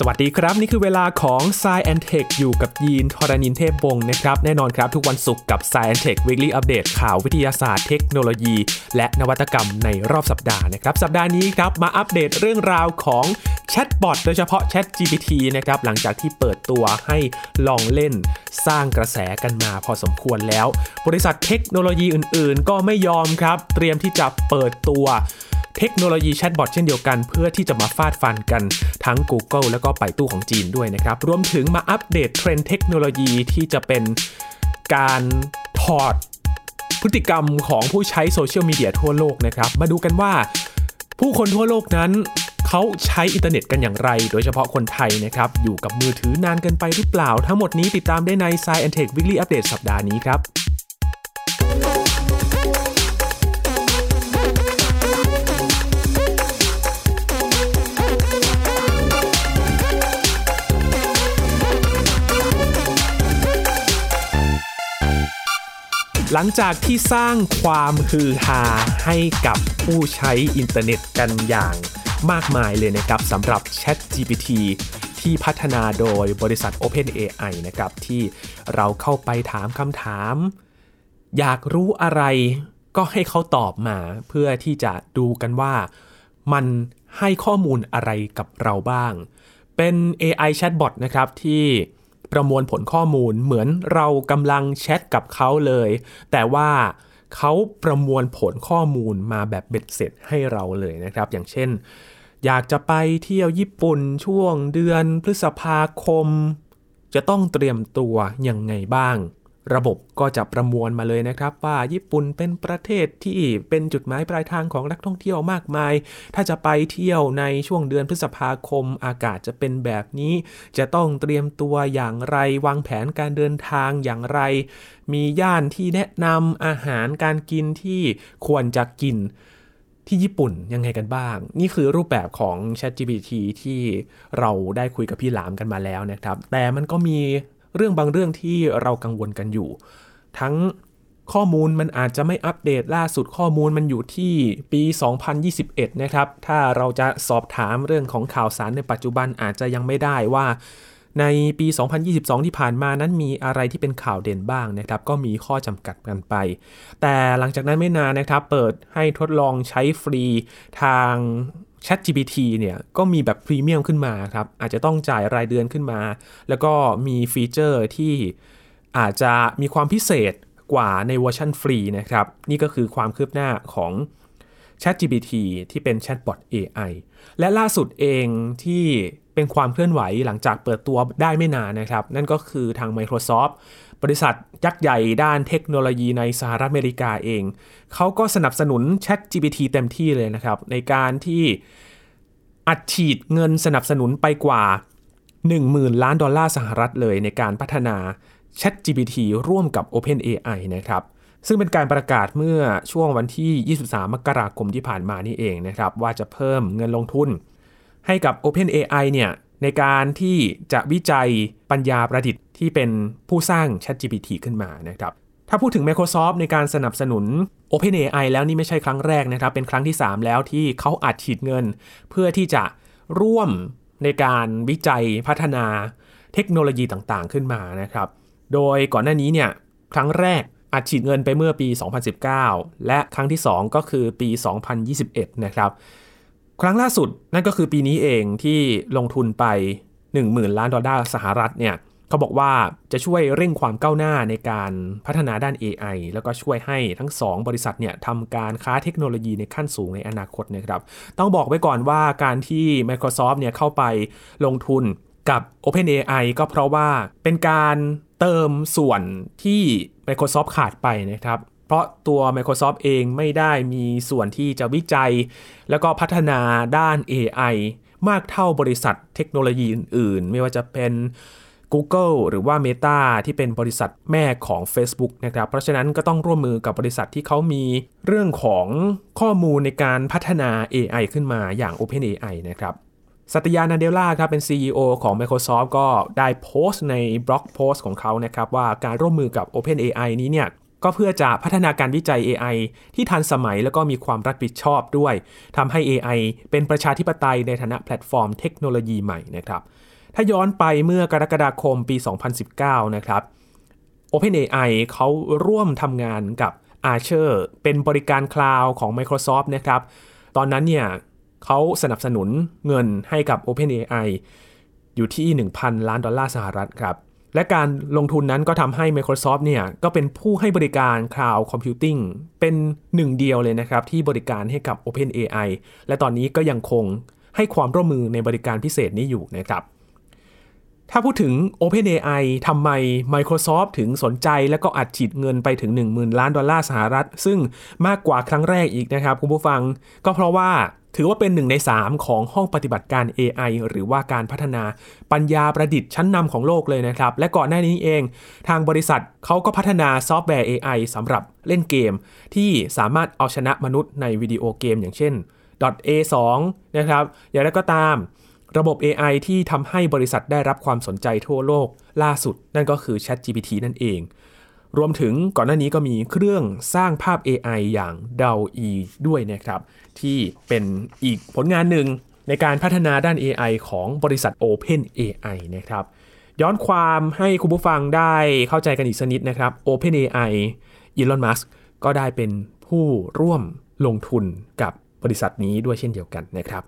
สวัสดีครับ นี่คือเวลาของ s ซแอนเทคอยู่กับยีนทรณินเทพวงศ์นะครับ แน่นอนครับ ทุกวันศุกร์กับ Sci and Tech Weekly Update ข่าววิทยาศาสตร์เทคโนโลยี และนวัตกรรมในรอบสัปดาห์นะครับ สัปดาห์นี้ครับ มาอัปเดตเรื่องราวของแชทบอทโดยเฉพาะ Chat GPT นะครับ หลังจากที่เปิดตัวให้ลองเล่นสร้างกระแสกันมาพอสมควรแล้ว บริษัทเทคโนโลยีอื่น ๆ ก็ไม่ยอมครับ เตรียมที่จะเปิดตัว เทคโนโลยีแชทบอทเช่นเดียวกัน เพื่อที่จะมาฟาดฟันกันทั้ง Google แล้วก็ไป่ตู้ของจีนด้วยนะครับ รวมถึงมาอัปเดตเทรนด์เทคโนโลยีที่จะเป็นการถอดพฤติกรรมของผู้ใช้โซเชียลมีเดียทั่วโลกนะครับ มาดูกันว่า ผู้คนทั่วโลกนั้นเขาใช้อินเทอร์เน็ตกันอย่างไร โดยเฉพาะคนไทยนะครับ อยู่กับมือถือนานเกินไปหรือเปล่า ทั้งหมดนี้ติดตามได้ใน Sci and Tech Weekly Update สัปดาห์นี้ครับ หลังจากที่สร้างความฮือฮาให้กับผู้ใช้อินเทอร์เน็ตกันอย่างมากมายเลยนะครับสำหรับ Chat GPT ที่พัฒนาโดยบริษัท OpenAI นะครับ ที่เราเข้าไปถามคำถาม อยากรู้อะไรก็ให้เขาตอบมา เพื่อที่จะดูกันว่ามันให้ข้อมูลอะไรกับเราบ้าง เป็น AI Chatbot นะครับที่ ประมวลผลข้อมูลเหมือนเรากำลังแชทกับเขาเลย แต่ว่าเขาประมวลผลข้อมูลมาแบบเบ็ดเสร็จให้เราเลยนะครับ อย่างเช่น อยากจะไปเที่ยวญี่ปุ่นช่วงเดือนพฤษภาคม จะต้องเตรียมตัวยังไงบ้าง ระบบก็จะประมวลมาเลยนะครับ ว่าญี่ปุ่นเป็นประเทศที่เป็นจุดหมายปลายทางของนักท่องเที่ยวมากมาย ถ้าจะไปเที่ยวในช่วงเดือนพฤษภาคมอากาศจะเป็นแบบนี้ จะต้องเตรียมตัวอย่างไรวางแผนการเดินทางอย่างไร มีย่านที่แนะนำอาหารการกินที่ควรจะกินที่ญี่ปุ่นยังไงกันบ้าง นี่คือรูปแบบของ ChatGPT ที่เราได้คุยกับพี่หลามกันมาแล้วนะครับ แต่มันก็มี เรื่องบางเรื่องที่เรากังวลกันอยู่ ทั้งข้อมูลมันอาจจะไม่อัปเดตล่าสุดข้อมูลมันอยู่ที่ปี 2021 นะครับ ถ้าเราจะสอบถามเรื่องของข่าวสารในปัจจุบันอาจจะยังไม่ได้ว่า ในปี 2022 ที่ผ่านมานั้นมีอะไรที่เป็นข่าวเด่นบ้างนะครับ ก็มีข้อจำกัดกันไป แต่หลังจากนั้นไม่นานนะครับ เปิดให้ทดลองใช้ฟรีทาง Chat GPT เนี่ยก็มีแบบพรีเมียมขึ้นมาครับอาจจะต้องจ่ายรายเดือนขึ้นมา แล้วก็มีฟีเจอร์ที่อาจจะมีความพิเศษกว่าในเวอร์ชันฟรีนะครับ นี่ก็คือความคืบหน้าของ Chat GPT ที่เป็นแชทบอท AI และล่าสุดเองที่เป็นความเคลื่อนไหวหลังจากเปิดตัวได้ไม่นานนะครับ นั่นก็คือทาง Microsoft บริษัทยักษ์ใหญ่ด้านเทคโนโลยีในสหรัฐอเมริกาเอง เขาก็สนับสนุน Chat GPT เต็มที่เลยนะครับ ในการที่อัดฉีดเงินสนับสนุนไปกว่า 10,000 ล้านดอลลาร์สหรัฐเลยในการพัฒนา Chat GPT ร่วมกับ OpenAI นะครับ ซึ่งเป็นการประกาศเมื่อช่วงวันที่ 23 มกราคมที่ผ่านมานี่เองนะครับ ว่าจะเพิ่มเงินลงทุน ให้กับ OpenAI เนี่ยในการที่จะวิจัยปัญญาประดิษฐ์ที่เป็นผู้สร้าง ChatGPT ขึ้นมานะครับ ถ้าพูดถึง Microsoft ในการสนับสนุน OpenAI แล้วนี่ไม่ใช่ครั้งแรกนะครับ เป็นครั้งที่ 3 แล้วที่เขาอัดฉีดเงิน เพื่อที่จะร่วมในการวิจัยพัฒนาเทคโนโลยีต่างๆขึ้นมานะครับ โดยก่อนหน้านี้เนี่ยครั้งแรก อัดฉีดเงินไปเมื่อปี 2019 และครั้งที่ 2 ก็คือปี 2021 นะครับ ครั้งล่าสุดนั่นก็คือปีนี้เองที่ลงทุนไป 10,000 ล้านดอลลาร์สหรัฐเนี่ยเขาบอกว่าจะช่วยเร่งความก้าวหน้าในการพัฒนาด้าน AI แล้วก็ช่วยให้ทั้ง 2 บริษัทเนี่ยทำการค้าเทคโนโลยีในขั้นสูงในอนาคตนะครับ ต้องบอกไว้ก่อนว่าการที่ Microsoft เนี่ยเข้าไปลงทุนกับ OpenAI ก็เพราะว่าเป็นการเติมส่วนที่ Microsoft ขาดไปนะครับเพราะตัว Microsoft เองไม่ได้มีส่วนที่จะวิจัย แล้วก็พัฒนาด้าน AI มากเท่าบริษัทเทคโนโลยีอื่น ๆ ไม่ว่าจะเป็น Google หรือว่า Meta ที่เป็นบริษัทแม่ของ Facebook นะครับ เพราะฉะนั้นก็ต้องร่วมมือกับบริษัทที่เขามีเรื่องของข้อมูลในการพัฒนา AI ขึ้นมาอย่าง OpenAI นะครับ สัตยานาเดล่าครับเป็น CEO ของ Microsoft ก็ได้โพสต์ใน blog post ของเขานะครับว่าการร่วมมือกับ OpenAI นี้เนี่ยก็เพื่อจะพัฒนาการวิจัย AI ที่ทันสมัยแล้วก็มีความรับผิดชอบด้วยทำให้ AI เป็นประชาธิปไตยในฐานะแพลตฟอร์มเทคโนโลยีใหม่นะครับถ้าย้อนไปเมื่อกรกฎาคมปี 2019 นะครับ OpenAI เขาร่วมทำงานกับ Azure เป็นบริการคลาวด์ของ Microsoft นะครับ ตอนนั้นเนี่ย เขาสนับสนุนเงินให้กับ OpenAI อยู่ที่ 1,000 ล้านดอลลาร์สหรัฐครับและการลงทุนนั้นก็ทำให้ Microsoft เนี่ยก็เป็นผู้ให้บริการ Cloud Computing เป็นหนึ่งเดียวเลยนะครับ ที่บริการให้กับ OpenAI และตอนนี้ก็ยังคงให้ความร่วมมือในบริการพิเศษนี้อยู่นะครับ ถ้าพูดถึง OpenAI ทำไม Microsoft ถึงสนใจและก็อัดฉีดเงินไปถึง 10,000 ล้านดอลลาร์สหรัฐ ซึ่งมากกว่าครั้งแรกอีกนะครับคุณผู้ฟัง ก็เพราะว่า ถือว่าเป็นหนึ่งใน 3 ของห้องปฏิบัติการ AI หรือว่าการพัฒนาปัญญาประดิษฐ์ชั้นนำของโลกเลยนะครับ และก่อนหน้านี้เอง ทางบริษัทเขาก็พัฒนาซอฟต์แวร์ AI สำหรับเล่นเกม ที่สามารถเอาชนะมนุษย์ในวิดีโอเกม อย่างเช่น .a2 นะครับ อย่างไรก็ตามระบบ AI ที่ทำให้บริษัทได้รับความสนใจทั่วโลกล่าสุด นั่นก็คือ ChatGPT นั่นเอง รวมถึงก่อนหน้านี้ก็มีเครื่องสร้างภาพ AI อย่าง DALL-E ด้วยนะครับ ที่เป็นอีกผลงานหนึ่งในการพัฒนาด้าน AI ของบริษัท Open AI นะครับ ย้อนความให้คุณผู้ฟังได้เข้าใจกันอีกสักนิดนะครับ Open AI Elon Musk ก็ได้เป็นผู้ร่วมลงทุนกับบริษัทนี้ด้วยเช่นเดียวกันนะครับ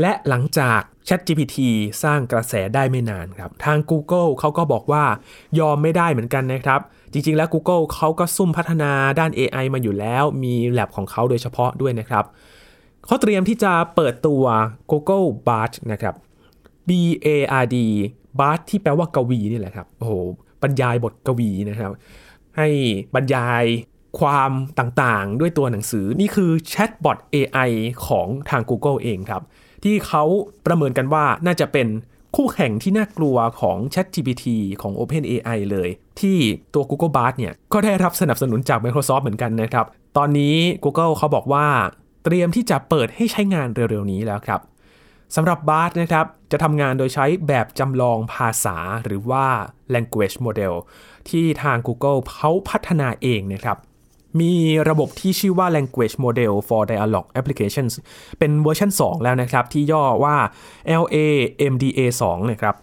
และหลังจาก ChatGPT สร้างกระแสได้ไม่นานครับ ทาง Google เขาก็บอกว่ายอมไม่ได้เหมือนกันนะครับ จริงๆ แล้ว Google เขาก็ซุ่มพัฒนาด้าน AI มาอยู่แล้ว มี lab ของเขาโดยเฉพาะด้วยนะครับเขาเตรียมที่จะเปิดตัว Google Bard นะครับ B A R D Bard ที่แปลว่ากวีนี่แหละครับ โอ้โห บรรยายบทกวีนะครับ ให้บรรยายความต่างๆ ด้วยตัวหนังสือ นี่คือแชทบอท AI ของทาง Google เองครับ ที่เขาประเมินกันว่าน่าจะเป็น คู่แข่งที่น่ากลัวของ ChatGPT ของ OpenAI เลย ที่ตัว Google Bard เนี่ยก็ได้รับสนับสนุนจาก Microsoft เหมือนกันนะครับ ตอนนี้ Google เขาบอกว่า เตรียมที่จะเปิดให้ใช้งานเร็วๆนี้แล้วครับสำหรับ Bard นะครับ จะทำงานโดยใช้แบบจำลองภาษาหรือว่า language model ที่ทาง Google เขาพัฒนาเองนะครับ มีระบบที่ชื่อว่า Language Model for Dialog Applications เป็นเวอร์ชัน2 แล้วนะครับ ที่ย่อว่า LaMDA 2นะครับ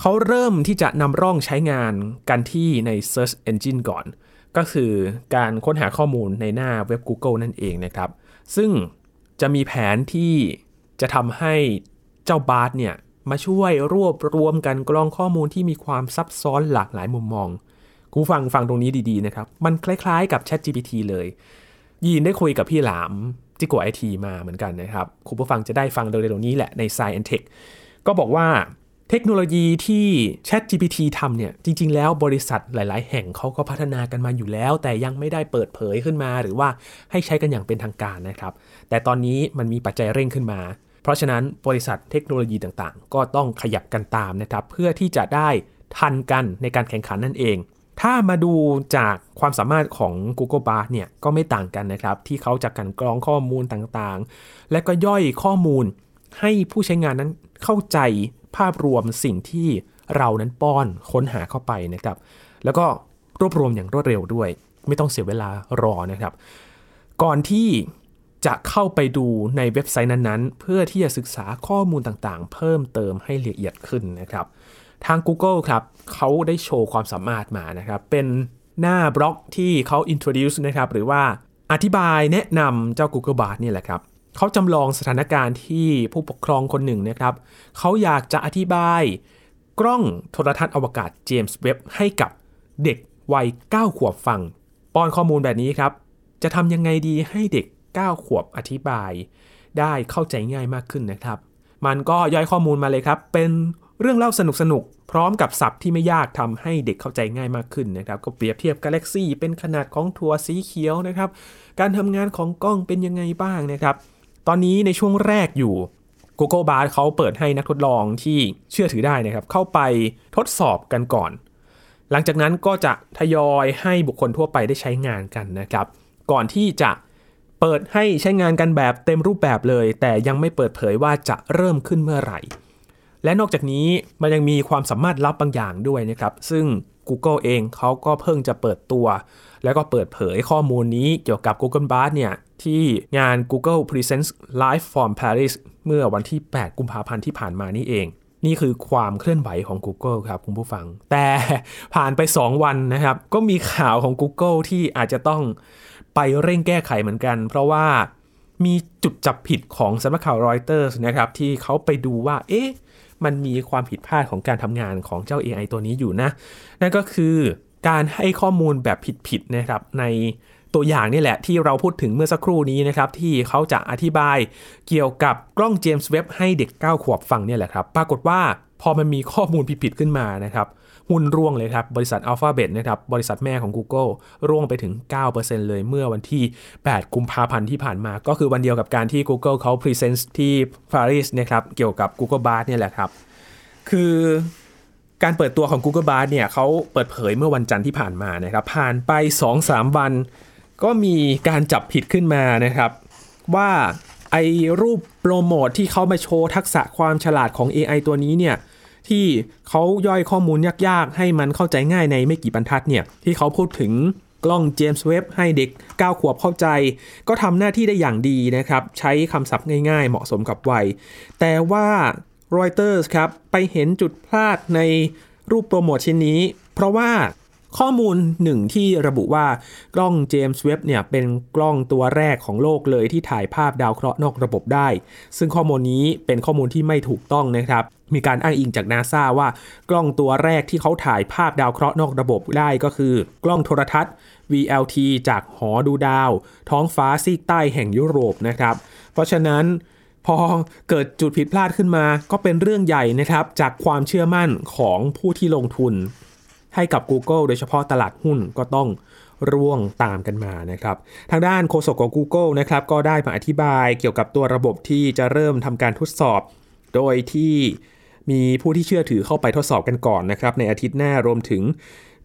เขาเริ่มที่จะนำร่องใช้งานกันที่ใน Search Engine ก่อน ก็คือการค้นหาข้อมูลในหน้าเว็บ Google นั่นเองนะครับ ซึ่งจะมีแผนที่จะทำให้เจ้า Bard เนี่ยมาช่วยรวบรวมกลั่นกรองข้อมูลที่มีความซับซ้อนหลากหลายมุมมอง กูฟังฟังตรงนี้ดีๆนะครับ มันคล้ายๆกับ Chat GPT เลย ยีนได้คุยกับพี่หลามจิโกไอทีมาเหมือนกันนะครับ คุณผู้ฟังจะได้ฟังเร็วๆนี้แหละใน Science Tech ก็บอกว่าเทคโนโลยีที่ Chat GPT ทำเนี่ย จริง ๆ แล้วบริษัทหลาย ๆ แห่งเขาก็พัฒนากันมาอยู่แล้ว แต่ยังไม่ได้เปิดเผยขึ้นมา หรือว่าให้ใช้กันอย่างเป็นทางการนะครับ แต่ตอนนี้มันมีปัจจัยเร่งขึ้นมา เพราะฉะนั้นบริษัทเทคโนโลยีต่างๆ ก็ต้องขยับกันตามนะครับ เพื่อที่จะได้ทันกันในการแข่งขันนั่นเอง ถ้ามาดูจากความสามารถของ Google Bard เนี่ยก็ไม่ต่างกันนะครับ ที่เขาจะกันกรองข้อมูลต่างๆ และก็ย่อยข้อมูลให้ผู้ใช้งานนั้นเข้าใจภาพรวมสิ่งที่เรานั้นป้อนค้นหาเข้าไปนะครับ แล้วก็รวบรวมอย่างรวดเร็วด้วย ไม่ต้องเสียเวลารอนะครับ ก่อนที่จะเข้าไปดูในเว็บไซต์นั้นๆ เพื่อที่จะศึกษาข้อมูลต่างๆ เพิ่มเติมให้ละเอียดขึ้นนะครับ ทาง Google ครับเขาได้โชว์ความสามารถมานะครับ เป็นหน้าบล็อกที่เขา introduce นะครับ หรือว่าอธิบายแนะนำเจ้า Google Bard นี่แหละครับเขาจำลองสถานการณ์ที่ผู้ปกครองคนหนึ่งนะครับเขาอยากจะอธิบายกล้องโทรทัศน์อวกาศเจมส์เว็บให้กับเด็กวัย 9 ขวบฟัง ป้อนข้อมูลแบบนี้ครับ จะทำยังไงดีให้เด็ก 9 ขวบอธิบาย ได้เข้าใจง่ายมากขึ้นนะครับ มันก็ย่อยข้อมูลมาเลยครับ เป็น เรื่องเล่าสนุกสนุกๆพร้อมกับศัพท์ที่ไม่ยากทำให้เด็กเข้าใจง่ายมากขึ้นนะครับ ก็เปรียบเทียบกาแล็กซี่เป็นขนาดของถั่วสีเขียวนะครับ การทำงานของกล้องเป็นยังไงบ้างนะครับ ตอนนี้ในช่วงแรกอยู่ Google Bard เขาเปิดให้นักทดลองที่เชื่อถือได้นะครับ เข้าไปทดสอบกันก่อน หลังจากนั้นก็จะทยอยให้บุคคลทั่วไปได้ใช้งานกันนะครับ ก่อนที่จะเปิดให้ใช้งานกันแบบเต็มรูปแบบเลย แต่ยังไม่เปิดเผยว่าจะเริ่มขึ้นเมื่อไหร่ และนอกจากนี้มันยังมีความสามารถลับบางอย่างด้วยนะครับ ซึ่ง Google เองเขาก็เพิ่งจะเปิดตัว แล้วก็เปิดเผยข้อมูลนี้เกี่ยวกับ Google Bard เนี่ยที่งาน Google Presents Live from Paris เมื่อวันที่ 8 กุมภาพันธ์ที่ผ่านมานี่เอง นี่คือความเคลื่อนไหวของ Google ครับคุณผู้ฟัง แต่ผ่านไป 2 วันนะครับ ก็มีข่าวของ Google ที่อาจจะต้องไปเร่งแก้ไขเหมือนกัน เพราะว่ามีจุดจับผิดของสำนักข่าวรอยเตอร์นะครับที่เขาไปดูว่า เอ๊ะ มันมีความผิดพลาดของการทำงานของเจ้า AI ตัวนี้อยู่นะ นั่นก็คือการให้ข้อมูลแบบผิดๆนะครับในตัวอย่างนี่แหละที่เราพูดถึงเมื่อสักครู่นี้นะครับ ที่เขาจะอธิบายเกี่ยวกับกล้องเจมส์เว็บให้เด็ก 9 ขวบฟังเนี่ยแหละครับ ปรากฏว่าพอมันมีข้อมูลผิดๆขึ้นมานะครับ หุ้นร่วงเลยครับ บริษัท Alphabet นะครับ บริษัทแม่ของ Google ร่วงไปถึง 9%เลยเมื่อวันที่ 8 กุมภาพันธ์ที่ผ่านมา ก็คือวันเดียวกับการที่ Google เขา Present ที่ปารีสนะครับเกี่ยวกับ Google Bard เนี่ยแหละครับ คือการเปิดตัวของ Google Bard เนี่ยเขาเปิดเผยเมื่อวันจันทร์ที่ผ่านมานะครับผ่านไป 2-3 วัน ก็มีการจับผิดขึ้นมานะครับ ว่าไอรูปโปรโมทที่เขามาโชว์ทักษะความฉลาดของ AI ตัวนี้เนี่ย ที่เขาย่อยข้อมูลยากๆ ให้มันเข้าใจง่ายในไม่กี่บรรทัดเนี่ยที่เขาพูดถึงกล้องเจมส์เว็บให้เด็ก 9 ขวบเข้าใจ ก็ทำหน้าที่ได้อย่างดีนะครับ ใช้คำศัพท์ง่ายๆ เหมาะสมกับวัย แต่ว่า Reuters ครับ ไปเห็นจุดพลาดในรูปโปรโมทชิ้นนี้ เพราะว่า ข้อมูลหนึ่งที่ระบุว่ากล้องเจมส์เว็บเนี่ยเป็นกล้องตัวแรกของโลกเลยที่ถ่ายภาพดาวเคราะห์นอกระบบได้ ซึ่งข้อมูลนี้เป็นข้อมูลที่ไม่ถูกต้องนะครับมีการอ้างอิงจากนาซาว่ากล้องตัวแรกที่เขาถ่ายภาพดาวเคราะห์นอกระบบได้ก็คือ กล้องโทรทัศน์ VLT จากหอดูดาว ท้องฟ้าซีกใต้แห่งยุโรปนะครับ เพราะฉะนั้นพอเกิดจุดผิดพลาดขึ้นมาก็เป็นเรื่องใหญ่นะครับ จากความเชื่อมั่นของผู้ที่ลงทุน ให้กับ Google โดยเฉพาะตลาดหุ้นก็ต้องร่วงตามกันมานะครับ ทางด้านโฆษกของ Google นะครับก็ได้มาอธิบายเกี่ยวกับตัวระบบที่จะเริ่มทำการทดสอบ โดยที่มีผู้ที่เชื่อถือเข้าไปทดสอบกันก่อนนะครับในอาทิตย์หน้ารวมถึง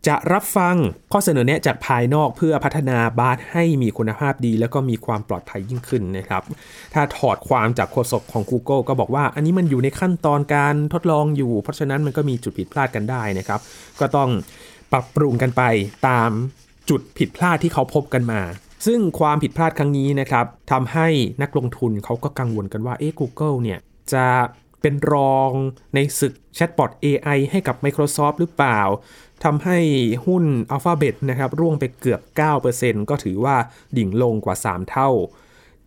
จะรับฟังข้อเสนอแนะจากภายนอกเพื่อพัฒนาบาร์ให้มีคุณภาพดี แล้วก็มีความปลอดภัยยิ่งขึ้นนะครับ ถ้าถอดความจากโฆษกของ Google ก็บอกว่า อันนี้มันอยู่ในขั้นตอนการทดลองอยู่ เพราะฉะนั้นมันก็มีจุดผิดพลาดกันได้นะครับ ก็ต้องปรับปรุงกันไปตามจุดผิดพลาดที่เขาพบกันมา ซึ่งความผิดพลาดครั้งนี้นะครับทำให้นักลงทุนเขาก็กังวลกันว่าเอ๊ะ Google เนี่ยจะเป็นรองในศึกแชทบอท AI ให้กับ Microsoft หรือเปล่า ทำให้หุ้น Alphabet นะครับร่วงไปเกือบ 9%ก็ถือว่าดิ่งลงกว่า 3 เท่า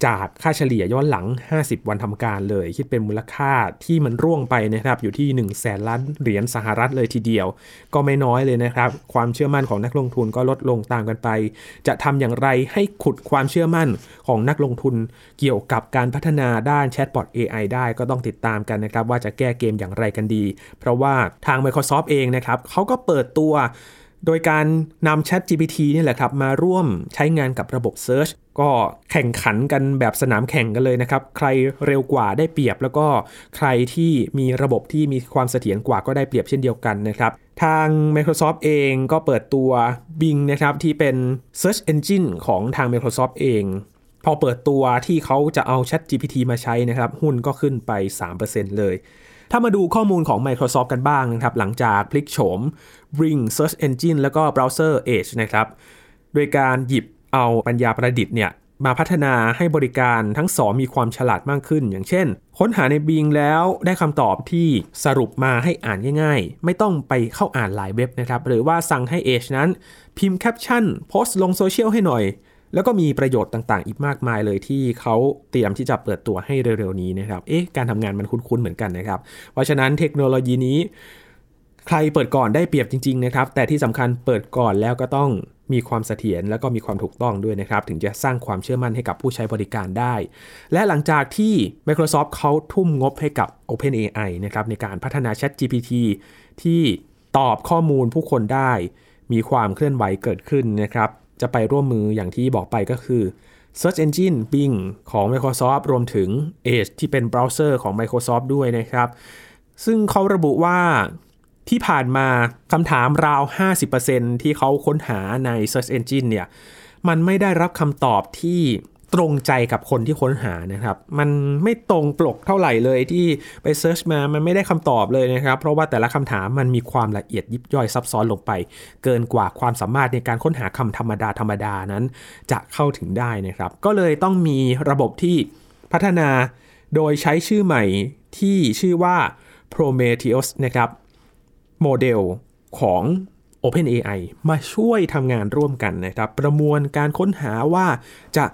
จากค่าเฉลี่ยย้อนหลัง 50 วันทำการเลย คิดเป็นมูลค่าที่มันร่วงไปนะครับ อยู่ที่1แสนล้านเหรียญสหรัฐเลยทีเดียว ก็ไม่น้อยเลยนะครับ ความเชื่อมั่นของนักลงทุนก็ลดลงตามกันไป จะทำอย่างไรให้ขุดความเชื่อมั่นของนักลงทุน เกี่ยวกับการพัฒนาด้านแชทบอท AI ได้ก็ต้องติดตามกันนะครับ ว่าจะแก้เกมอย่างไรกันดี เพราะว่าทาง Microsoft เองนะครับเขาก็เปิดตัว โดยการนำ Chat GPT นี่แหละครับมาร่วมใช้งานกับระบบ Search ก็แข่งขันกันแบบสนามแข่งกันเลยนะครับ ใครเร็วกว่าได้เปรียบ แล้วก็ใครที่มีระบบที่มีความเสถียรกว่าก็ได้เปรียบเช่นเดียวกันนะครับทาง Microsoft เองก็เปิดตัว Bing นะครับที่เป็น Search Engine ของทาง Microsoft เอง พอเปิดตัวที่เขาจะเอา Chat GPT มาใช้นะครับ หุ้นก็ขึ้นไป 3%เลย ถ้ามาดูข้อมูลของ Microsoft กันบ้างนะครับ หลังจากพลิกโฉม Bing Search Engine แล้วก็ Browser Edge นะครับ โดยการหยิบเอาปัญญาประดิษฐ์เนี่ยมาพัฒนาให้บริการทั้งสองมีความฉลาดมากขึ้น อย่างเช่น ค้นหาใน Bing แล้วได้คำตอบที่สรุปมาให้อ่านง่ายๆ ไม่ต้องไปเข้าอ่านหลายเว็บนะครับ หรือว่าสั่งให้ Edge นั้น พิมพ์แคปชั่นโพสต์ลงโซเชียลให้หน่อย แล้วก็มีประโยชน์ต่างๆ อีกมากมายเลยที่เขาเตรียมที่จะเปิดตัวให้เร็วๆนี้นะครับ เอ๊ะ การทำงานมันคุ้นๆเหมือนกันนะครับ เพราะฉะนั้นเทคโนโลยีนี้ ใครเปิดก่อนได้เปรียบจริงๆนะครับ แต่ที่สำคัญเปิดก่อนแล้วก็ต้องมีความเสถียรแล้วก็มีความถูกต้องด้วยนะครับ ถึงจะสร้างความเชื่อมั่นให้กับผู้ใช้บริการได้ และหลังจากที่ Microsoft เขาทุ่มงบให้กับ OpenAI นะครับในการพัฒนา Chat GPT ที่ตอบข้อมูลผู้คนได้ มีความเคลื่อนไหวเกิดขึ้นนะครับ จะไปร่วมมืออย่างที่บอกไปก็คือ Search Engine Bing ของ Microsoft รวมถึง Edge ที่เป็นเบราว์เซอร์ของ Microsoft ด้วยนะครับ ซึ่งเขาระบุว่าที่ผ่านมาคำถามราว 50%ที่เขาค้นหาใน Search Engine เนี่ย มันไม่ได้รับคำตอบที่ ตรงใจกับคนที่ค้นหานะครับ มันไม่ตรงปลกเท่าไหร่เลยที่ไปเซิร์ชมา มันไม่ได้คำตอบเลยนะครับ เพราะว่าแต่ละคำถามมันมีความละเอียดยิบย่อยซับซ้อนลงไป เกินกว่าความสามารถในการค้นหาคำธรรมดาธรรมดานั้น จะเข้าถึงได้นะครับ ก็เลยต้องมีระบบที่พัฒนาโดยใช้ชื่อใหม่ที่ชื่อว่า Prometheus นะครับโมเดลของ OpenAI มาช่วยทำงานร่วมกันนะครับ ประมวลการค้นหาว่าจะ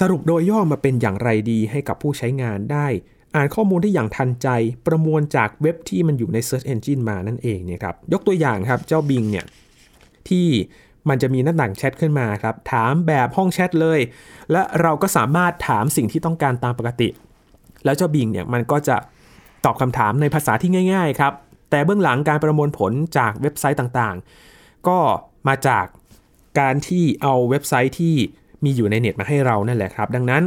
สรุปโดยย่อมาเป็นอย่างไรดีให้กับผู้ใช้งานได้ อ่านข้อมูลได้อย่างทันใจ ประมวลจากเว็บที่มันอยู่ใน Search Engine มานั่นเองเนี่ยครับ ยกตัวอย่างครับ เจ้า Bing เนี่ยที่มันจะมีหน้าต่างแชทขึ้นมาครับ ถามแบบห้องแชทเลย และเราก็สามารถถามสิ่งที่ต้องการตามปกติ แล้วเจ้า Bing เนี่ยมันก็จะตอบคำถามในภาษาที่ง่าย ๆ ครับ แต่เบื้องหลังการประมวลผลจากเว็บไซต์ต่างๆ ก็มาจากการที่เอาเว็บไซต์ที่ มีอยู่ในเน็ตมาให้เรานั่นแหละครับ ดังนั้น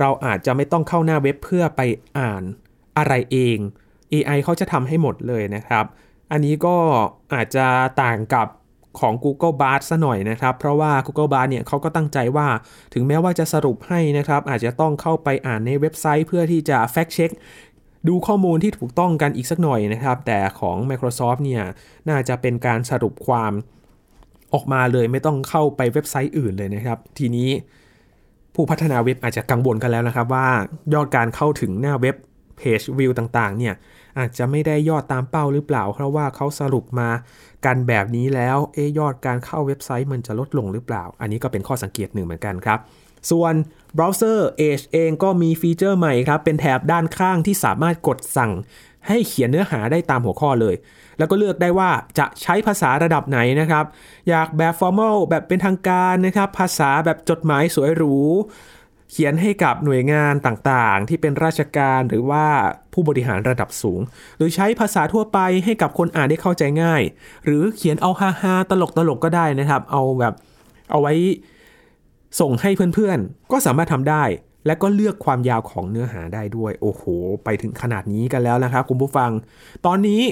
เราอาจจะไม่ต้องเข้าหน้าเว็บเพื่อไปอ่านอะไรเอง AI เขาจะทำให้หมดเลยนะครับ อันนี้ก็อาจจะต่างกับของ Google Bard ซะหน่อยนะครับ เพราะว่า Google Bard เนี่ยเขาก็ตั้งใจว่าถึงแม้ว่าจะสรุปให้นะครับ อาจจะต้องเข้าไปอ่านในเว็บไซต์เพื่อที่จะ fact check ดูข้อมูลที่ถูกต้องกันอีกสักหน่อยนะครับ แต่ของ Microsoft เนี่ยน่าจะเป็นการสรุปความ ออกมาเลยไม่ต้องเข้าไปเว็บไซต์อื่นเลยนะครับ ทีนี้ผู้พัฒนาเว็บอาจจะกังวลกันแล้วนะครับ ว่ายอดการเข้าถึงหน้าเว็บเพจวิวต่างๆ เนี่ยอาจจะไม่ได้ยอดตามเป้าหรือเปล่า เพราะว่าเขาสรุปมากันแบบนี้แล้วเอยอดการเข้าเว็บไซต์มันจะลดลงหรือเปล่า อันนี้ก็เป็นข้อสังเกตหนึ่งเหมือนกันครับ ส่วนเบราว์เซอร์ Edge เองก็มีฟีเจอร์ใหม่ครับ เป็นแถบด้านข้างที่สามารถกดสั่ง ให้เขียนเนื้อหาได้ตามหัวข้อเลย แล้วก็เลือกได้ว่าจะใช้ภาษาระดับไหนนะครับ อยากแบบ formal แบบเป็นทางการนะครับ ภาษาแบบจดหมายสวยหรู เขียนให้กับหน่วยงานต่างๆ ที่เป็นราชการหรือว่าผู้บริหารระดับสูง หรือใช้ภาษาทั่วไปให้กับคนอ่านได้เข้าใจง่าย หรือเขียนเอาฮาฮาตลกตลกก็ได้นะครับ เอาแบบเอาไว้ส่งให้เพื่อนๆ ก็สามารถทำได้ และก็เลือกความยาวของเนื้อหาได้ด้วย โอ้โห ไปถึงขนาดนี้กันแล้วนะครับคุณผู้ฟัง ตอนนี้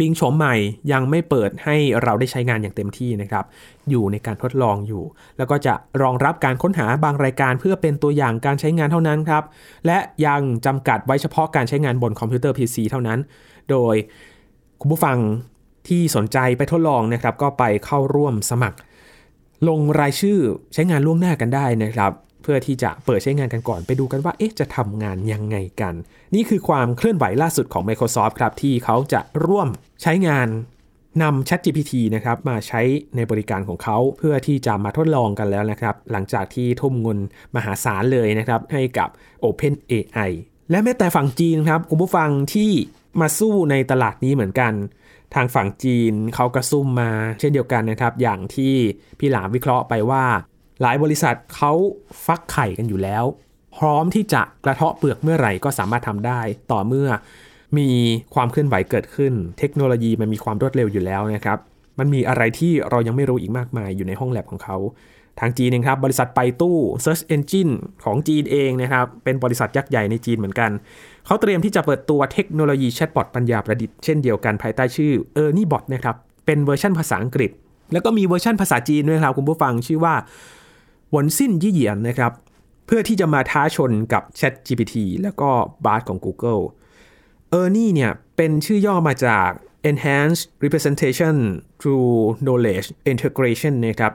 บิงชมใหม่ยังไม่เปิดให้เราได้ใช้งานอย่างเต็มที่นะครับ อยู่ในการทดลองอยู่ แล้วก็จะรองรับการค้นหาบางรายการเพื่อเป็นตัวอย่างการใช้งานเท่านั้นครับ และยังจำกัดไว้เฉพาะการใช้งานบนคอมพิวเตอร์ PC เท่านั้น โดยคุณผู้ฟังที่สนใจไปทดลองนะครับ ก็ไปเข้าร่วมสมัคร ลงรายชื่อใช้งานล่วงหน้ากันได้นะครับ พื่อที่จะเปิดใช้งานกันก่อนไปดูกันว่าเอ๊ะจะทำงานยังไงกัน นี่คือความเคลื่อนไหวล่าสุดของ Microsoft ครับ ที่เขาจะร่วมใช้งานนำ ChatGPT นะครับมาใช้ในบริการของเขาเพื่อที่จะมาทดลองกันแล้วนะครับ หลังจากที่ทุ่มเงินมหาศาลเลยนะครับ ให้กับ OpenAI และแม้แต่ฝั่งจีนครับคุณผู้ฟังที่มาสู้ในตลาดนี้เหมือนกัน ทางฝั่งจีนเขากระซุ่มมาเช่นเดียวกันนะครับ อย่างที่พี่หลามวิเคราะห์ไปว่า หลายบริษัทเขาฟักไข่กันอยู่แล้ว พร้อมที่จะกระเทาะเปลือกเมื่อไหร่ก็สามารถทำได้ต่อเมื่อมีความเคลื่อนไหวเกิดขึ้น เทคโนโลยีมันมีความรวดเร็วอยู่แล้วนะครับ มันมีอะไรที่เรายังไม่รู้อีกมากมายอยู่ในห้องแล็บของเขา ทางจีนเองครับ บริษัทไป่ตู้ Search Engine ของจีนเองนะครับ เป็นบริษัทยักษ์ใหญ่ในจีนเหมือนกัน เขาเตรียมที่จะเปิดตัวเทคโนโลยีแชทบอทปัญญาประดิษฐ์เช่นเดียวกันภายใต้ชื่อ e r n i e Bot นะครับ เป็นเวอร์ชันภาษาอังกฤษ แล้วก็มีเวอร์ชันภาษาจีนด้วยครับคุณผู้ฟังชื่อว่า เหวินซินอี้เหยียนนะครับ เพื่อที่จะมาท้าชนกับ Chat GPT แล้วก็ Bard ของ Google e r n i e เนี่ยเป็นชื่อย่อมาจาก Enhanced Representation Through Knowledge Integration นะครับ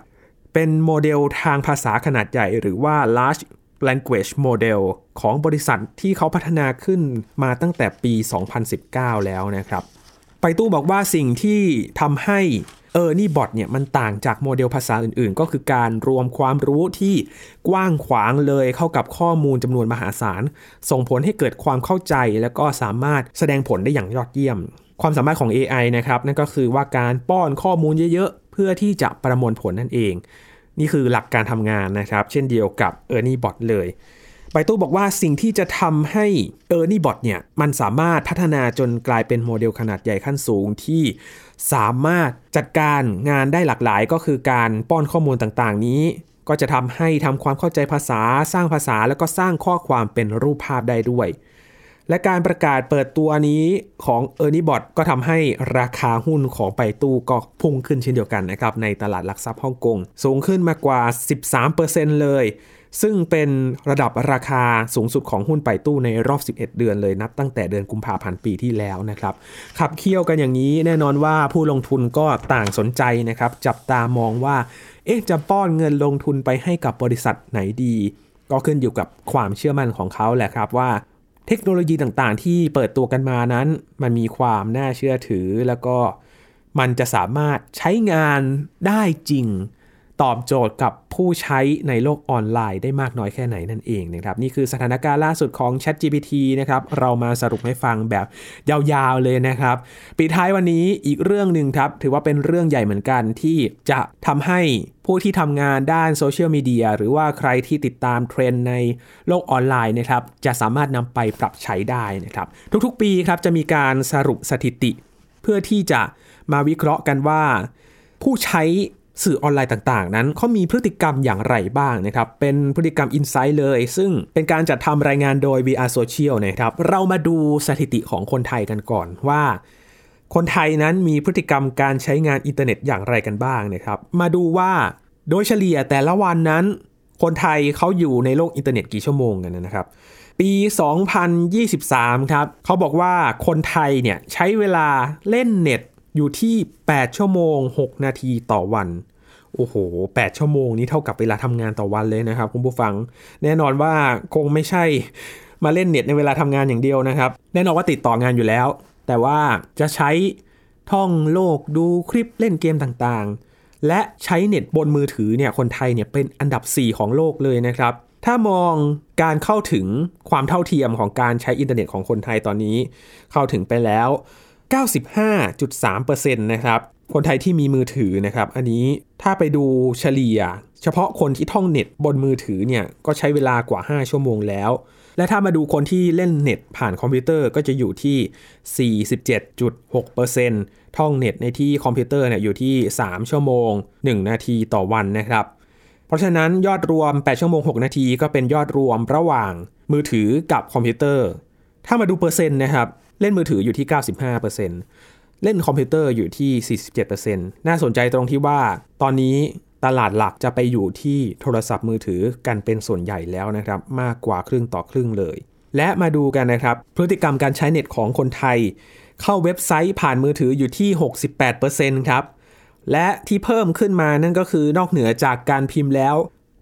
เป็นโมเดลทางภาษาขนาดใหญ่หรือว่า Large Language Model ของบริษัทที่เขาพัฒนาขึ้นมาตั้งแต่ปี 2019 แล้วนะครับ ไปตู้บอกว่าสิ่งที่ทำให้ เออนี่บอทเนี่ยมันต่างจากโมเดลภาษาอื่นๆ ก็คือการรวมความรู้ที่กว้างขวางเลยเข้ากับข้อมูลจำนวนมหาศาล ส่งผลให้เกิดความเข้าใจแล้วก็สามารถแสดงผลได้อย่างยอดเยี่ยม ความสามารถของ AI นะครับนั่นก็คือว่าการป้อนข้อมูลเยอะๆ เพื่อที่จะประมวลผลนั่นเอง นี่คือหลักการทำงานนะครับ เช่นเดียวกับ e r n i e Bot เลย ไปตู้บอกว่าสิ่งที่จะทำให้ e r n i e Bot เนี่ย มันสามารถพัฒนาจนกลายเป็นโมเดลขนาดใหญ่ขั้นสูงที่สามารถจัดการงานได้หลากหลายก็คือการป้อนข้อมูลต่างๆ นี้ ก็จะทำให้ทำความเข้าใจภาษา สร้างภาษาแล้วก็สร้างข้อความเป็นรูปภาพได้ด้วย และการประกาศเปิดตัวนี้ของ e r n i e Bot ก็ทำให้ราคาหุ้นของไปตู้ก็พุ่งขึ้นเช่นเดียวกันนะครับในตลาดหลักทรัพย์ฮ่องกงสูงขึ้นมากว่า 13%เลย ซึ่งเป็นระดับราคาสูงสุดของหุ้นไปตู้ในรอบ 11 เดือนเลยนับตั้งแต่เดือนกุมภาพันธ์ปีที่แล้วนะครับ ขับเคี่ยวกันอย่างนี้แน่นอนว่าผู้ลงทุนก็ต่างสนใจนะครับ จับตามองว่า เอ๊ะจะป้อนเงินลงทุนไปให้กับบริษัทไหนดี ก็ขึ้นอยู่กับความเชื่อมั่นของเขาแหละครับว่าเทคโนโลยีต่างๆ ที่เปิดตัวกันมานั้น มันมีความน่าเชื่อถือแล้วก็มันจะสามารถใช้งานได้จริง ตอบโจทย์กับผู้ใช้ในโลกออนไลน์ได้มากน้อยแค่ไหนนั่นเองนะครับนี่คือสถานการณ์ล่าสุดของ ChatGPT นะครับเรามาสรุปให้ฟังแบบยาวๆเลยนะครับปีท้ายวันนี้อีกเรื่องหนึ่งครับถือว่าเป็นเรื่องใหญ่เหมือนกันที่จะทำให้ผู้ที่ทำงานด้านโซเชียลมีเดียหรือว่าใครที่ติดตามเทรนในโลกออนไลน์นะครับจะสามารถนำไปปรับใช้ได้นะครับทุกๆ ปีครับจะมีการสรุปสถิติ เพื่อที่จะมาวิเคราะห์กันว่า ผู้ใช้ สื่อออนไลน์ต่าง ๆ นั้นเขามีพฤติกรรมอย่างไรบ้างนะครับ เป็นพฤติกรรมอินไซต์เลย ซึ่งเป็นการจัดทำรายงานโดย VR Social นะครับ เรามาดูสถิติของคนไทยกันก่อนว่า คนไทยนั้นมีพฤติกรรมการใช้งานอินเทอร์เน็ตอย่างไรกันบ้างนะครับ มาดูว่าโดยเฉลี่ยแต่ละวันนั้น คนไทยเขาอยู่ในโลกอินเทอร์เน็ตกี่ชั่วโมงกันนะครับ ปี 2023 ครับเขาบอกว่าคนไทยเนี่ยใช้เวลาเล่นเน็ตอยู่ที่ 8 ชั่วโมง 6 นาทีต่อวัน โอ้โห 8 ชั่วโมงนี้เท่ากับเวลาทำงานต่อวันเลยนะครับคุณผู้ฟัง แน่นอนว่าคงไม่ใช่มาเล่นเน็ตในเวลาทำงานอย่างเดียวนะครับ แน่นอนว่าติดต่องานอยู่แล้ว แต่ว่าจะใช้ท่องโลกดูคลิปเล่นเกมต่างๆ และใช้เน็ตบนมือถือเนี่ยคนไทยเนี่ยเป็นอันดับ 4 ของโลกเลยนะครับ ถ้ามองการเข้าถึงความเท่าเทียมของการใช้อินเทอร์เน็ตของคนไทยตอนนี้ เข้าถึงไปแล้ว 95.3%นะครับ คนไทยที่มีมือถือนะครับ อันนี้ถ้าไปดูเฉลี่ย เฉพาะคนที่ท่องเน็ตบนมือถือเนี่ยก็ใช้เวลากว่า 5 ชั่วโมงแล้ว และถ้ามาดูคนที่เล่นเน็ตผ่านคอมพิวเตอร์ก็จะอยู่ที่ 47.6%ท่องเน็ตในที่คอมพิวเตอร์เนี่ยอยู่ที่ 3 ชั่วโมง 1 นาทีต่อวันนะครับ เพราะฉะนั้นยอดรวม 8 ชั่วโมง 6 นาทีก็เป็นยอดรวมระหว่างมือถือกับคอมพิวเตอร์ ถ้ามาดูเปอร์เซ็นต์นะครับ เล่นมือถืออยู่ที่ 95%เเล่นคอมพิวเตอร์อยู่ที่ 47%น่าสนใจตรงที่ว่า ตอนนี้ตลาดหลักจะไปอยู่ที่โทรศัพท์มือถือกันเป็นส่วนใหญ่แล้วนะครับ มากกว่าครึ่งต่อครึ่งเลย และมาดูกันนะครับ พฤติกรรมการใช้เน็ตของคนไทย เข้าเว็บไซต์ผ่านมือถืออยู่ที่ 68%ครับ และที่เพิ่มขึ้นมานั่นก็คือนอกเหนือจากการพิมพ์แล้ว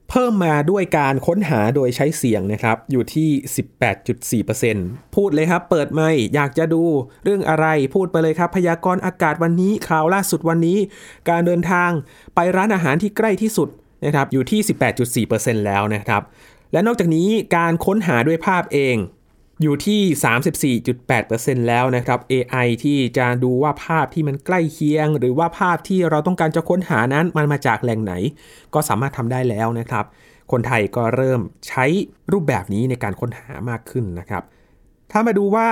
เพิ่มมาด้วยการค้นหาโดยใช้เสียงนะครับ อยู่ที่ 18.4%พูดเลยครับ เปิดไม่อยากจะดูเรื่องอะไรพูดไปเลยครับ พยากรณ์อากาศวันนี้ข่าวล่าสุดวันนี้ การเดินทางไปร้านอาหารที่ใกล้ที่สุดนะครับอยู่ที่ 18.4%แล้วนะครับ และนอกจากนี้การค้นหาด้วยภาพเอง อยู่ที่ 34.8%แล้วนะครับ AI ที่จะดูว่าภาพที่มันใกล้เคียง หรือว่าภาพที่เราต้องการจะค้นหานั้นมันมาจากแหล่งไหน ก็สามารถทำได้แล้วนะครับ คนไทยก็เริ่มใช้รูปแบบนี้ในการค้นหามากขึ้นนะครับ ถ้ามาดูว่า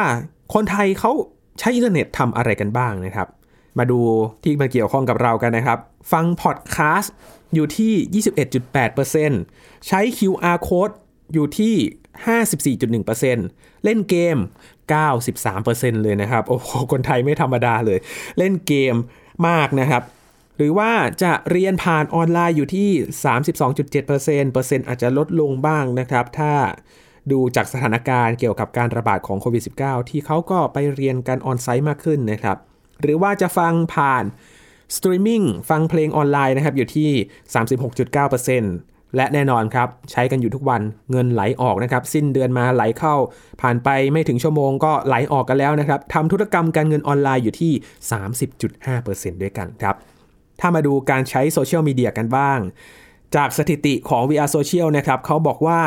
คนไทยเขาใช้อินเทอร์เน็ตทำอะไรกันบ้างนะครับ มาดูที่มาเกี่ยวข้องกับเรากันนะครับ ฟังพอดแคสต์อยู่ที่ 21.8%ใช้ QR code อยู่ที่ 54.1%เล่นเกม 93%เลยนะครับ โอ้โห คนไทยไม่ธรรมดาเลย เล่นเกมมากนะครับ หรือว่าจะเรียนผ่านออนไลน์อยู่ที่ 32.7%เปอร์เซ็นต์อาจจะลดลงบ้างนะครับ ถ้าดูจากสถานการณ์เกี่ยวกับการระบาดของโควิด -19 ที่เขาก็ไปเรียนกัน on-site มากขึ้นนะครับ หรือว่าจะฟังผ่านสตรีมมิ่งฟังเพลงออนไลน์นะครับ อยู่ที่ 36.9% และแน่นอนครับใช้กันอยู่ทุกวันเงินไหลออกนะครับ สิ้นเดือนมาไหลเข้า ผ่านไปไม่ถึงชั่วโมงก็ไหลออกกันแล้วนะครับทำธุรกรรมการเงินออนไลน์อยู่ที่ 30.5%ด้วยกันครับ ถ้ามาดูการใช้โซเชียลมีเดียกันบ้าง จากสถิติของ VR Social นะครับเขาบอกว่า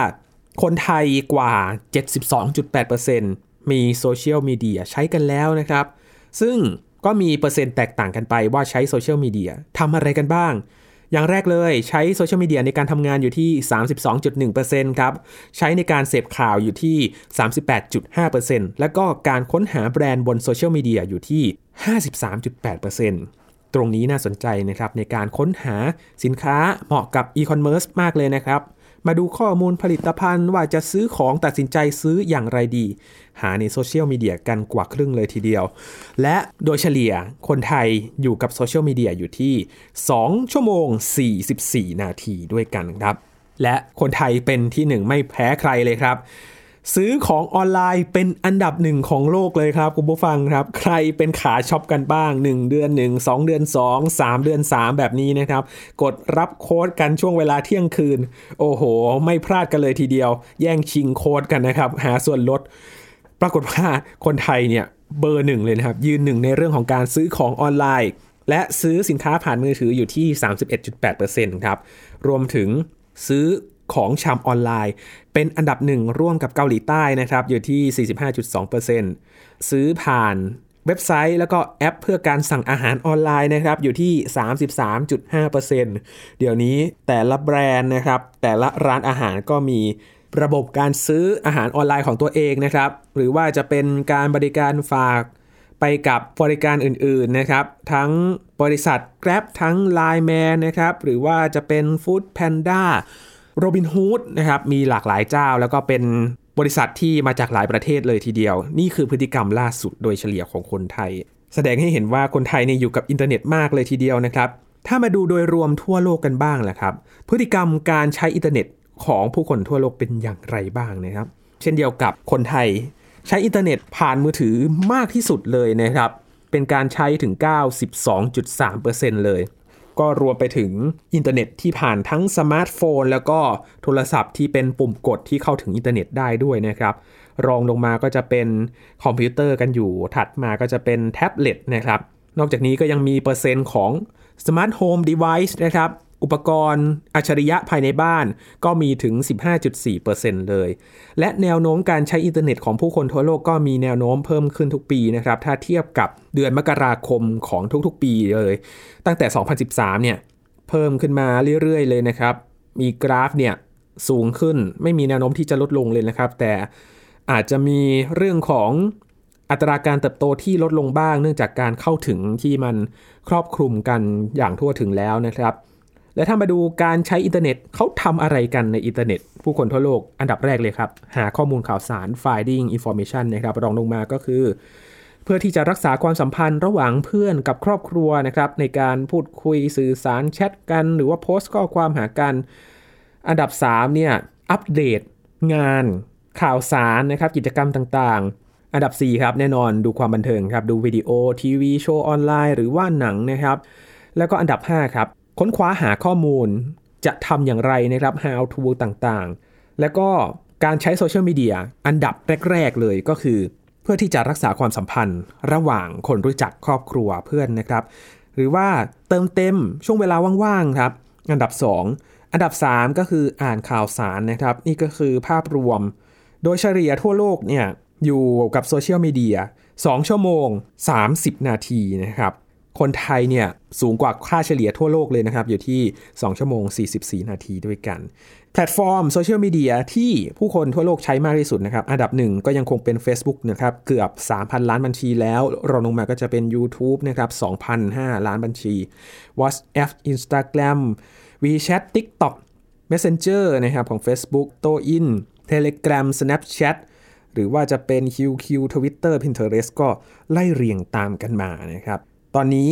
คนไทยกว่า 72.8%มีโซเชียลมีเดียใช้กันแล้วนะครับ ซึ่งก็มีเปอร์เซ็นต์แตกต่างกันไปว่าใช้โซเชียลมีเดียทำอะไรกันบ้าง อย่างแรกเลยใช้โซเชียลมีเดียในการทำงานอยู่ที่ 32.1%ครับ ใช้ในการเสพข่าวอยู่ที่ 38.5%แล้วก็การค้นหาแบรนด์บนโซเชียลมีเดียอยู่ที่ 53.8%ตรงนี้น่าสนใจนะครับในการค้นหาสินค้าเหมาะกับอีคอมเมิร์ซมากเลยนะครับ มาดูข้อมูลผลิตภัณฑ์ว่าจะซื้อของตัดสินใจซื้ออย่างไรดี หาในโซเชียลมีเดียกันกว่าครึ่งเลยทีเดียว และโดยเฉลี่ยคนไทยอยู่กับโซเชียลมีเดียอยู่ที่ 2 ชั่วโมง 44 นาทีด้วยกันครับ และคนไทยเป็นที่หนึ่งไม่แพ้ใครเลยครับ ซื้อของออนไลน์เป็นอันดับหนึ่งของโลกเลยครับคุณผู้ฟังครับ ใครเป็นขาช็อปกันบ้าง 1 เดือน 1 2 เดือน 2 3 เดือน 3 แบบนี้นะครับ กดรับโค้ดกันช่วงเวลาเที่ยงคืน โอ้โห ไม่พลาดกันเลยทีเดียว แย่งชิงโค้ดกันนะครับ หาส่วนลด ปรากฏว่าคนไทยเนี่ยเบอร์หนึ่งเลยนะครับ ยืนหนึ่งในเรื่องของการซื้อของออนไลน์ และซื้อสินค้าผ่านมือถืออยู่ที่ 31.8%ครับรวมถึงซื้อ ของชำออนไลน์ เป็นอันดับหนึ่งร่วมกับเกาหลีใต้นะครับ อยู่ที่ 45.2%ซื้อผ่านเว็บไซต์แล้วก็แอปเพื่อการสั่งอาหารออนไลน์นะครับ อยู่ที่ 33.5%เดี๋ยวนี้แต่ละแบรนด์นะครับ แต่ละร้านอาหารก็มีระบบการซื้ออาหารออนไลน์ของตัวเองนะครับ หรือว่าจะเป็นการบริการฝากไปกับบริการอื่นๆนะครับ ทั้งบริษัท Grab ทั้ง Line Man นะครับ หรือว่าจะเป็น Food Panda Robin Hood นะครับมีหลากหลายเจ้าแล้วก็เป็นบริษัทที่มาจากหลายประเทศเลยทีเดียว นี่คือพฤติกรรมล่าสุดโดยเฉลี่ยของคนไทย แสดงให้เห็นว่าคนไทยเนี่ยอยู่กับอินเทอร์เน็ตมากเลยทีเดียวนะครับ ถ้ามาดูโดยรวมทั่วโลกกันบ้างแหละครับ พฤติกรรมการใช้อินเทอร์เน็ตของผู้คนทั่วโลกเป็นอย่างไรบ้างนะครับ เช่นเดียวกับคนไทย ใช้อินเทอร์เน็ตผ่านมือถือมากที่สุดเลยนะครับ เป็นการใช้ถึง 92.3%เลย ก็รวมไปถึงอินเทอร์เน็ตที่ผ่านทั้งสมาร์ทโฟน แล้วก็โทรศัพท์ที่เป็นปุ่มกดที่เข้าถึงอินเทอร์เน็ตได้ด้วยนะครับ รองลงมาก็จะเป็นคอมพิวเตอร์กันอยู่ถัดมาก็จะเป็นแท็บเล็ตนะครับ นอกจากนี้ก็ยังมีเปอร์เซ็นต์ของ smart home device นะครับ อุปกรณ์อัจฉริยะภายในบ้านก็มีถึง 15.4%เลย และแนวโน้มการใช้อินเทอร์เน็ตของผู้คนทั่วโลกก็มีแนวโน้มเพิ่มขึ้นทุกปีนะครับ ถ้าเทียบกับเดือนมกราคมของทุกๆปีเลย ตั้งแต่ 2013 เนี่ย เพิ่มขึ้นมาเรื่อยๆ เลยนะครับ มีกราฟเนี่ยสูงขึ้น ไม่มีแนวโน้มที่จะลดลงเลยนะครับ แต่อาจจะมีเรื่องของอัตราการเติบโตที่ลดลงบ้าง เนื่องจากการเข้าถึงที่มันครอบคลุมกันอย่างทั่วถึงแล้วนะครับ และถ้ามาดูการใช้อินเทอร์เน็ตเขาทำอะไรกันในอินเทอร์เน็ต ผู้คนทั่วโลกอันดับแรกเลยครับ หาข้อมูลข่าวสาร finding information นะครับรองลงมาก็คือ เพื่อที่จะรักษาความสัมพันธ์ระหว่างเพื่อนกับครอบครัวนะครับในการพูดคุยสื่อสารแชทกัน หรือว่าโพสต์ข้อความหากัน อันดับ3เนี่ยอัปเดต งานข่าวสารนะครับกิจกรรมต่างๆ อันดับ 4 ครับแน่นอนดูความบันเทิงครับดูวิดีโอทีวีโชว์ออนไลน์หรือว่าหนังนะครับแล้วก็อันดับ 5 ครับ ค้นคว้าหาข้อมูลจะทำอย่างไรนะครับ how to ต่างๆ แล้วก็การใช้โซเชียลมีเดียอันดับแรก ๆ เลยก็คือ เพื่อที่จะรักษาความสัมพันธ์ ระหว่างคนรู้จักครอบครัวเพื่อนนะครับ หรือว่าเติมเต็มช่วงเวลาว่างๆครับ อันดับ 2 อันดับ 3 ก็คืออ่านข่าวสารนะครับ นี่ก็คือภาพรวม โดยเฉลี่ยทั่วโลกเนี่ยอยู่กับโซเชียลมีเดีย2ชั่วโมง 30 นาทีนะครับ คนไทยเนี่ยสูงกว่าค่าเฉลี่ยทั่วโลกเลยนะครับ อยู่ที่ 2 ชั่วโมง 44 นาทีด้วยกัน แพลตฟอร์มโซเชียลมีเดียที่ผู้คนทั่วโลกใช้มากที่สุดนะครับ อันดับหนึ่งก็ยังคงเป็น Facebook นะครับ เกือบ 3,000 ล้านบัญชีแล้ว รองลงมาก็จะเป็น YouTube นะครับ 2,005 ล้านบัญชี WhatsApp Instagram WeChat TikTok Messenger นะครับของ Facebook โตอิน Telegram Snapchat หรือว่าจะเป็น QQ Twitter Pinterest ก็ไล่เรียงตามกันมานะครับ ตอนนี้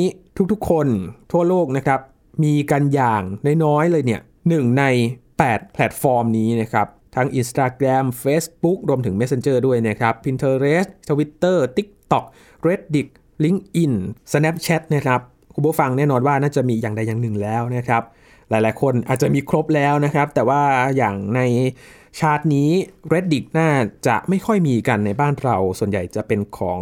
ทุกๆคนทั่วโลกนะครับ มีกันอย่างน้อยๆเลยเนี่ยหนึ่งใน 8 แพลตฟอร์มนี้นะครับ ทั้ง Instagram Facebook รวมถึง Messenger ด้วยนะครับ Pinterest Twitter TikTok Reddit LinkedIn Snapchat นะครับคุณผู้ฟังแน่นอนว่าน่าจะมีอย่างใดอย่างหนึ่งแล้วนะครับ หลายๆ คนอาจจะมีครบแล้วนะครับ แต่ว่าอย่างในชาตินี้ Reddit น่าจะไม่ค่อยมีกันในบ้านเรา ส่วนใหญ่จะเป็นของ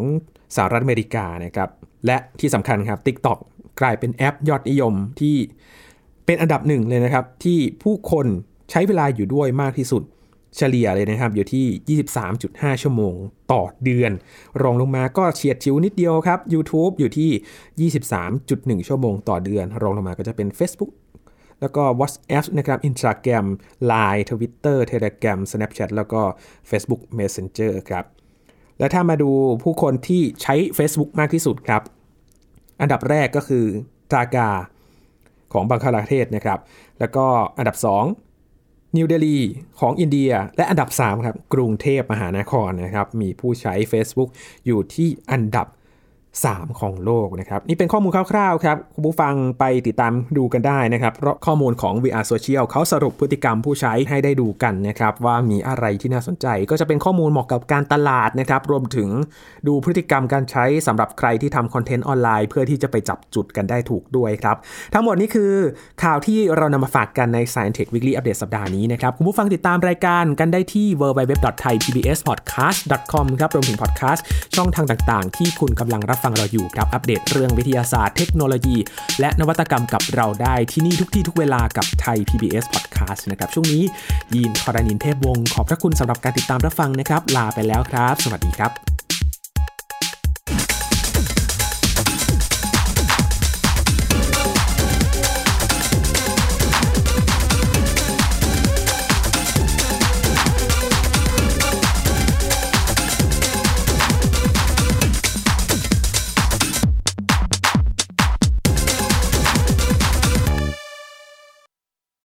สหรัฐอเมริกานะครับ และที่สำคัญครับ TikTok กลายเป็นแอปยอดนิยมที่เป็นอันดับหนึ่งเลยนะครับ ที่ผู้คนใช้เวลาอยู่ด้วยมากที่สุดเฉลี่ยเลยนะครับ อยู่ที่ 23.5 ชั่วโมงต่อเดือน รองลงมาก็เฉียดชิวนิดเดียวครับ YouTube อยู่ที่ 23.1 ชั่วโมงต่อเดือน รองลงมาก็จะเป็น Facebook แล้วก็ WhatsApp นะครับ Instagram Line Twitter Telegram Snapchat แล้วก็ Facebook Messenger ครับ และถ้ามาดูผู้คนที่ใช้ Facebook มากที่สุดครับ อันดับแรกก็คือจากาของบังคลาเทศนะครับ แล้วก็อันดับ 2 นิวเดลีของอินเดีย และอันดับ 3 ครับ กรุงเทพมหานครนะครับ มีผู้ใช้ Facebook อยู่ที่อันดับ 3 ของโลกนะครับ นี่เป็นข้อมูลคร่าวๆครับ คุณผู้ฟังไปติดตามดูกันได้นะครับ เพราะข้อมูลของ VR Social เขาสรุปพฤติกรรมผู้ใช้ให้ได้ดูกันนะครับ ว่ามีอะไรที่น่าสนใจ ก็จะเป็นข้อมูลเหมาะกับการตลาดนะครับ รวมถึงดูพฤติกรรมการใช้สำหรับใครที่ทำคอนเทนต์ออนไลน์ เพื่อที่จะไปจับจุดกันได้ถูกด้วยครับ ทั้งหมดนี้คือข่าวที่เรานำมาฝากกันใน Science Tech Weekly Update สัปดาห์นี้นะครับคุณผู้ฟังติดตามรายการกันได้ที่ www.thaipbspodcast.com ครับรวมถึงพอดแคสต์ช่องทางต่าง ๆ ที่คุณกำลังรับฟังเราอยู่ครับ อัปเดตเรื่องวิทยาศาสตร์ เทคโนโลยี และนวัตกรรมกับเราได้ที่นี่ทุกที่ทุกเวลากับไทย PBS Podcast นะครับ ช่วงนี้ยีนทรานินเทพวงศ์ขอบพระคุณสำหรับการติดตามรับฟังนะครับ ลาไปแล้วครับ สวัสดีครับ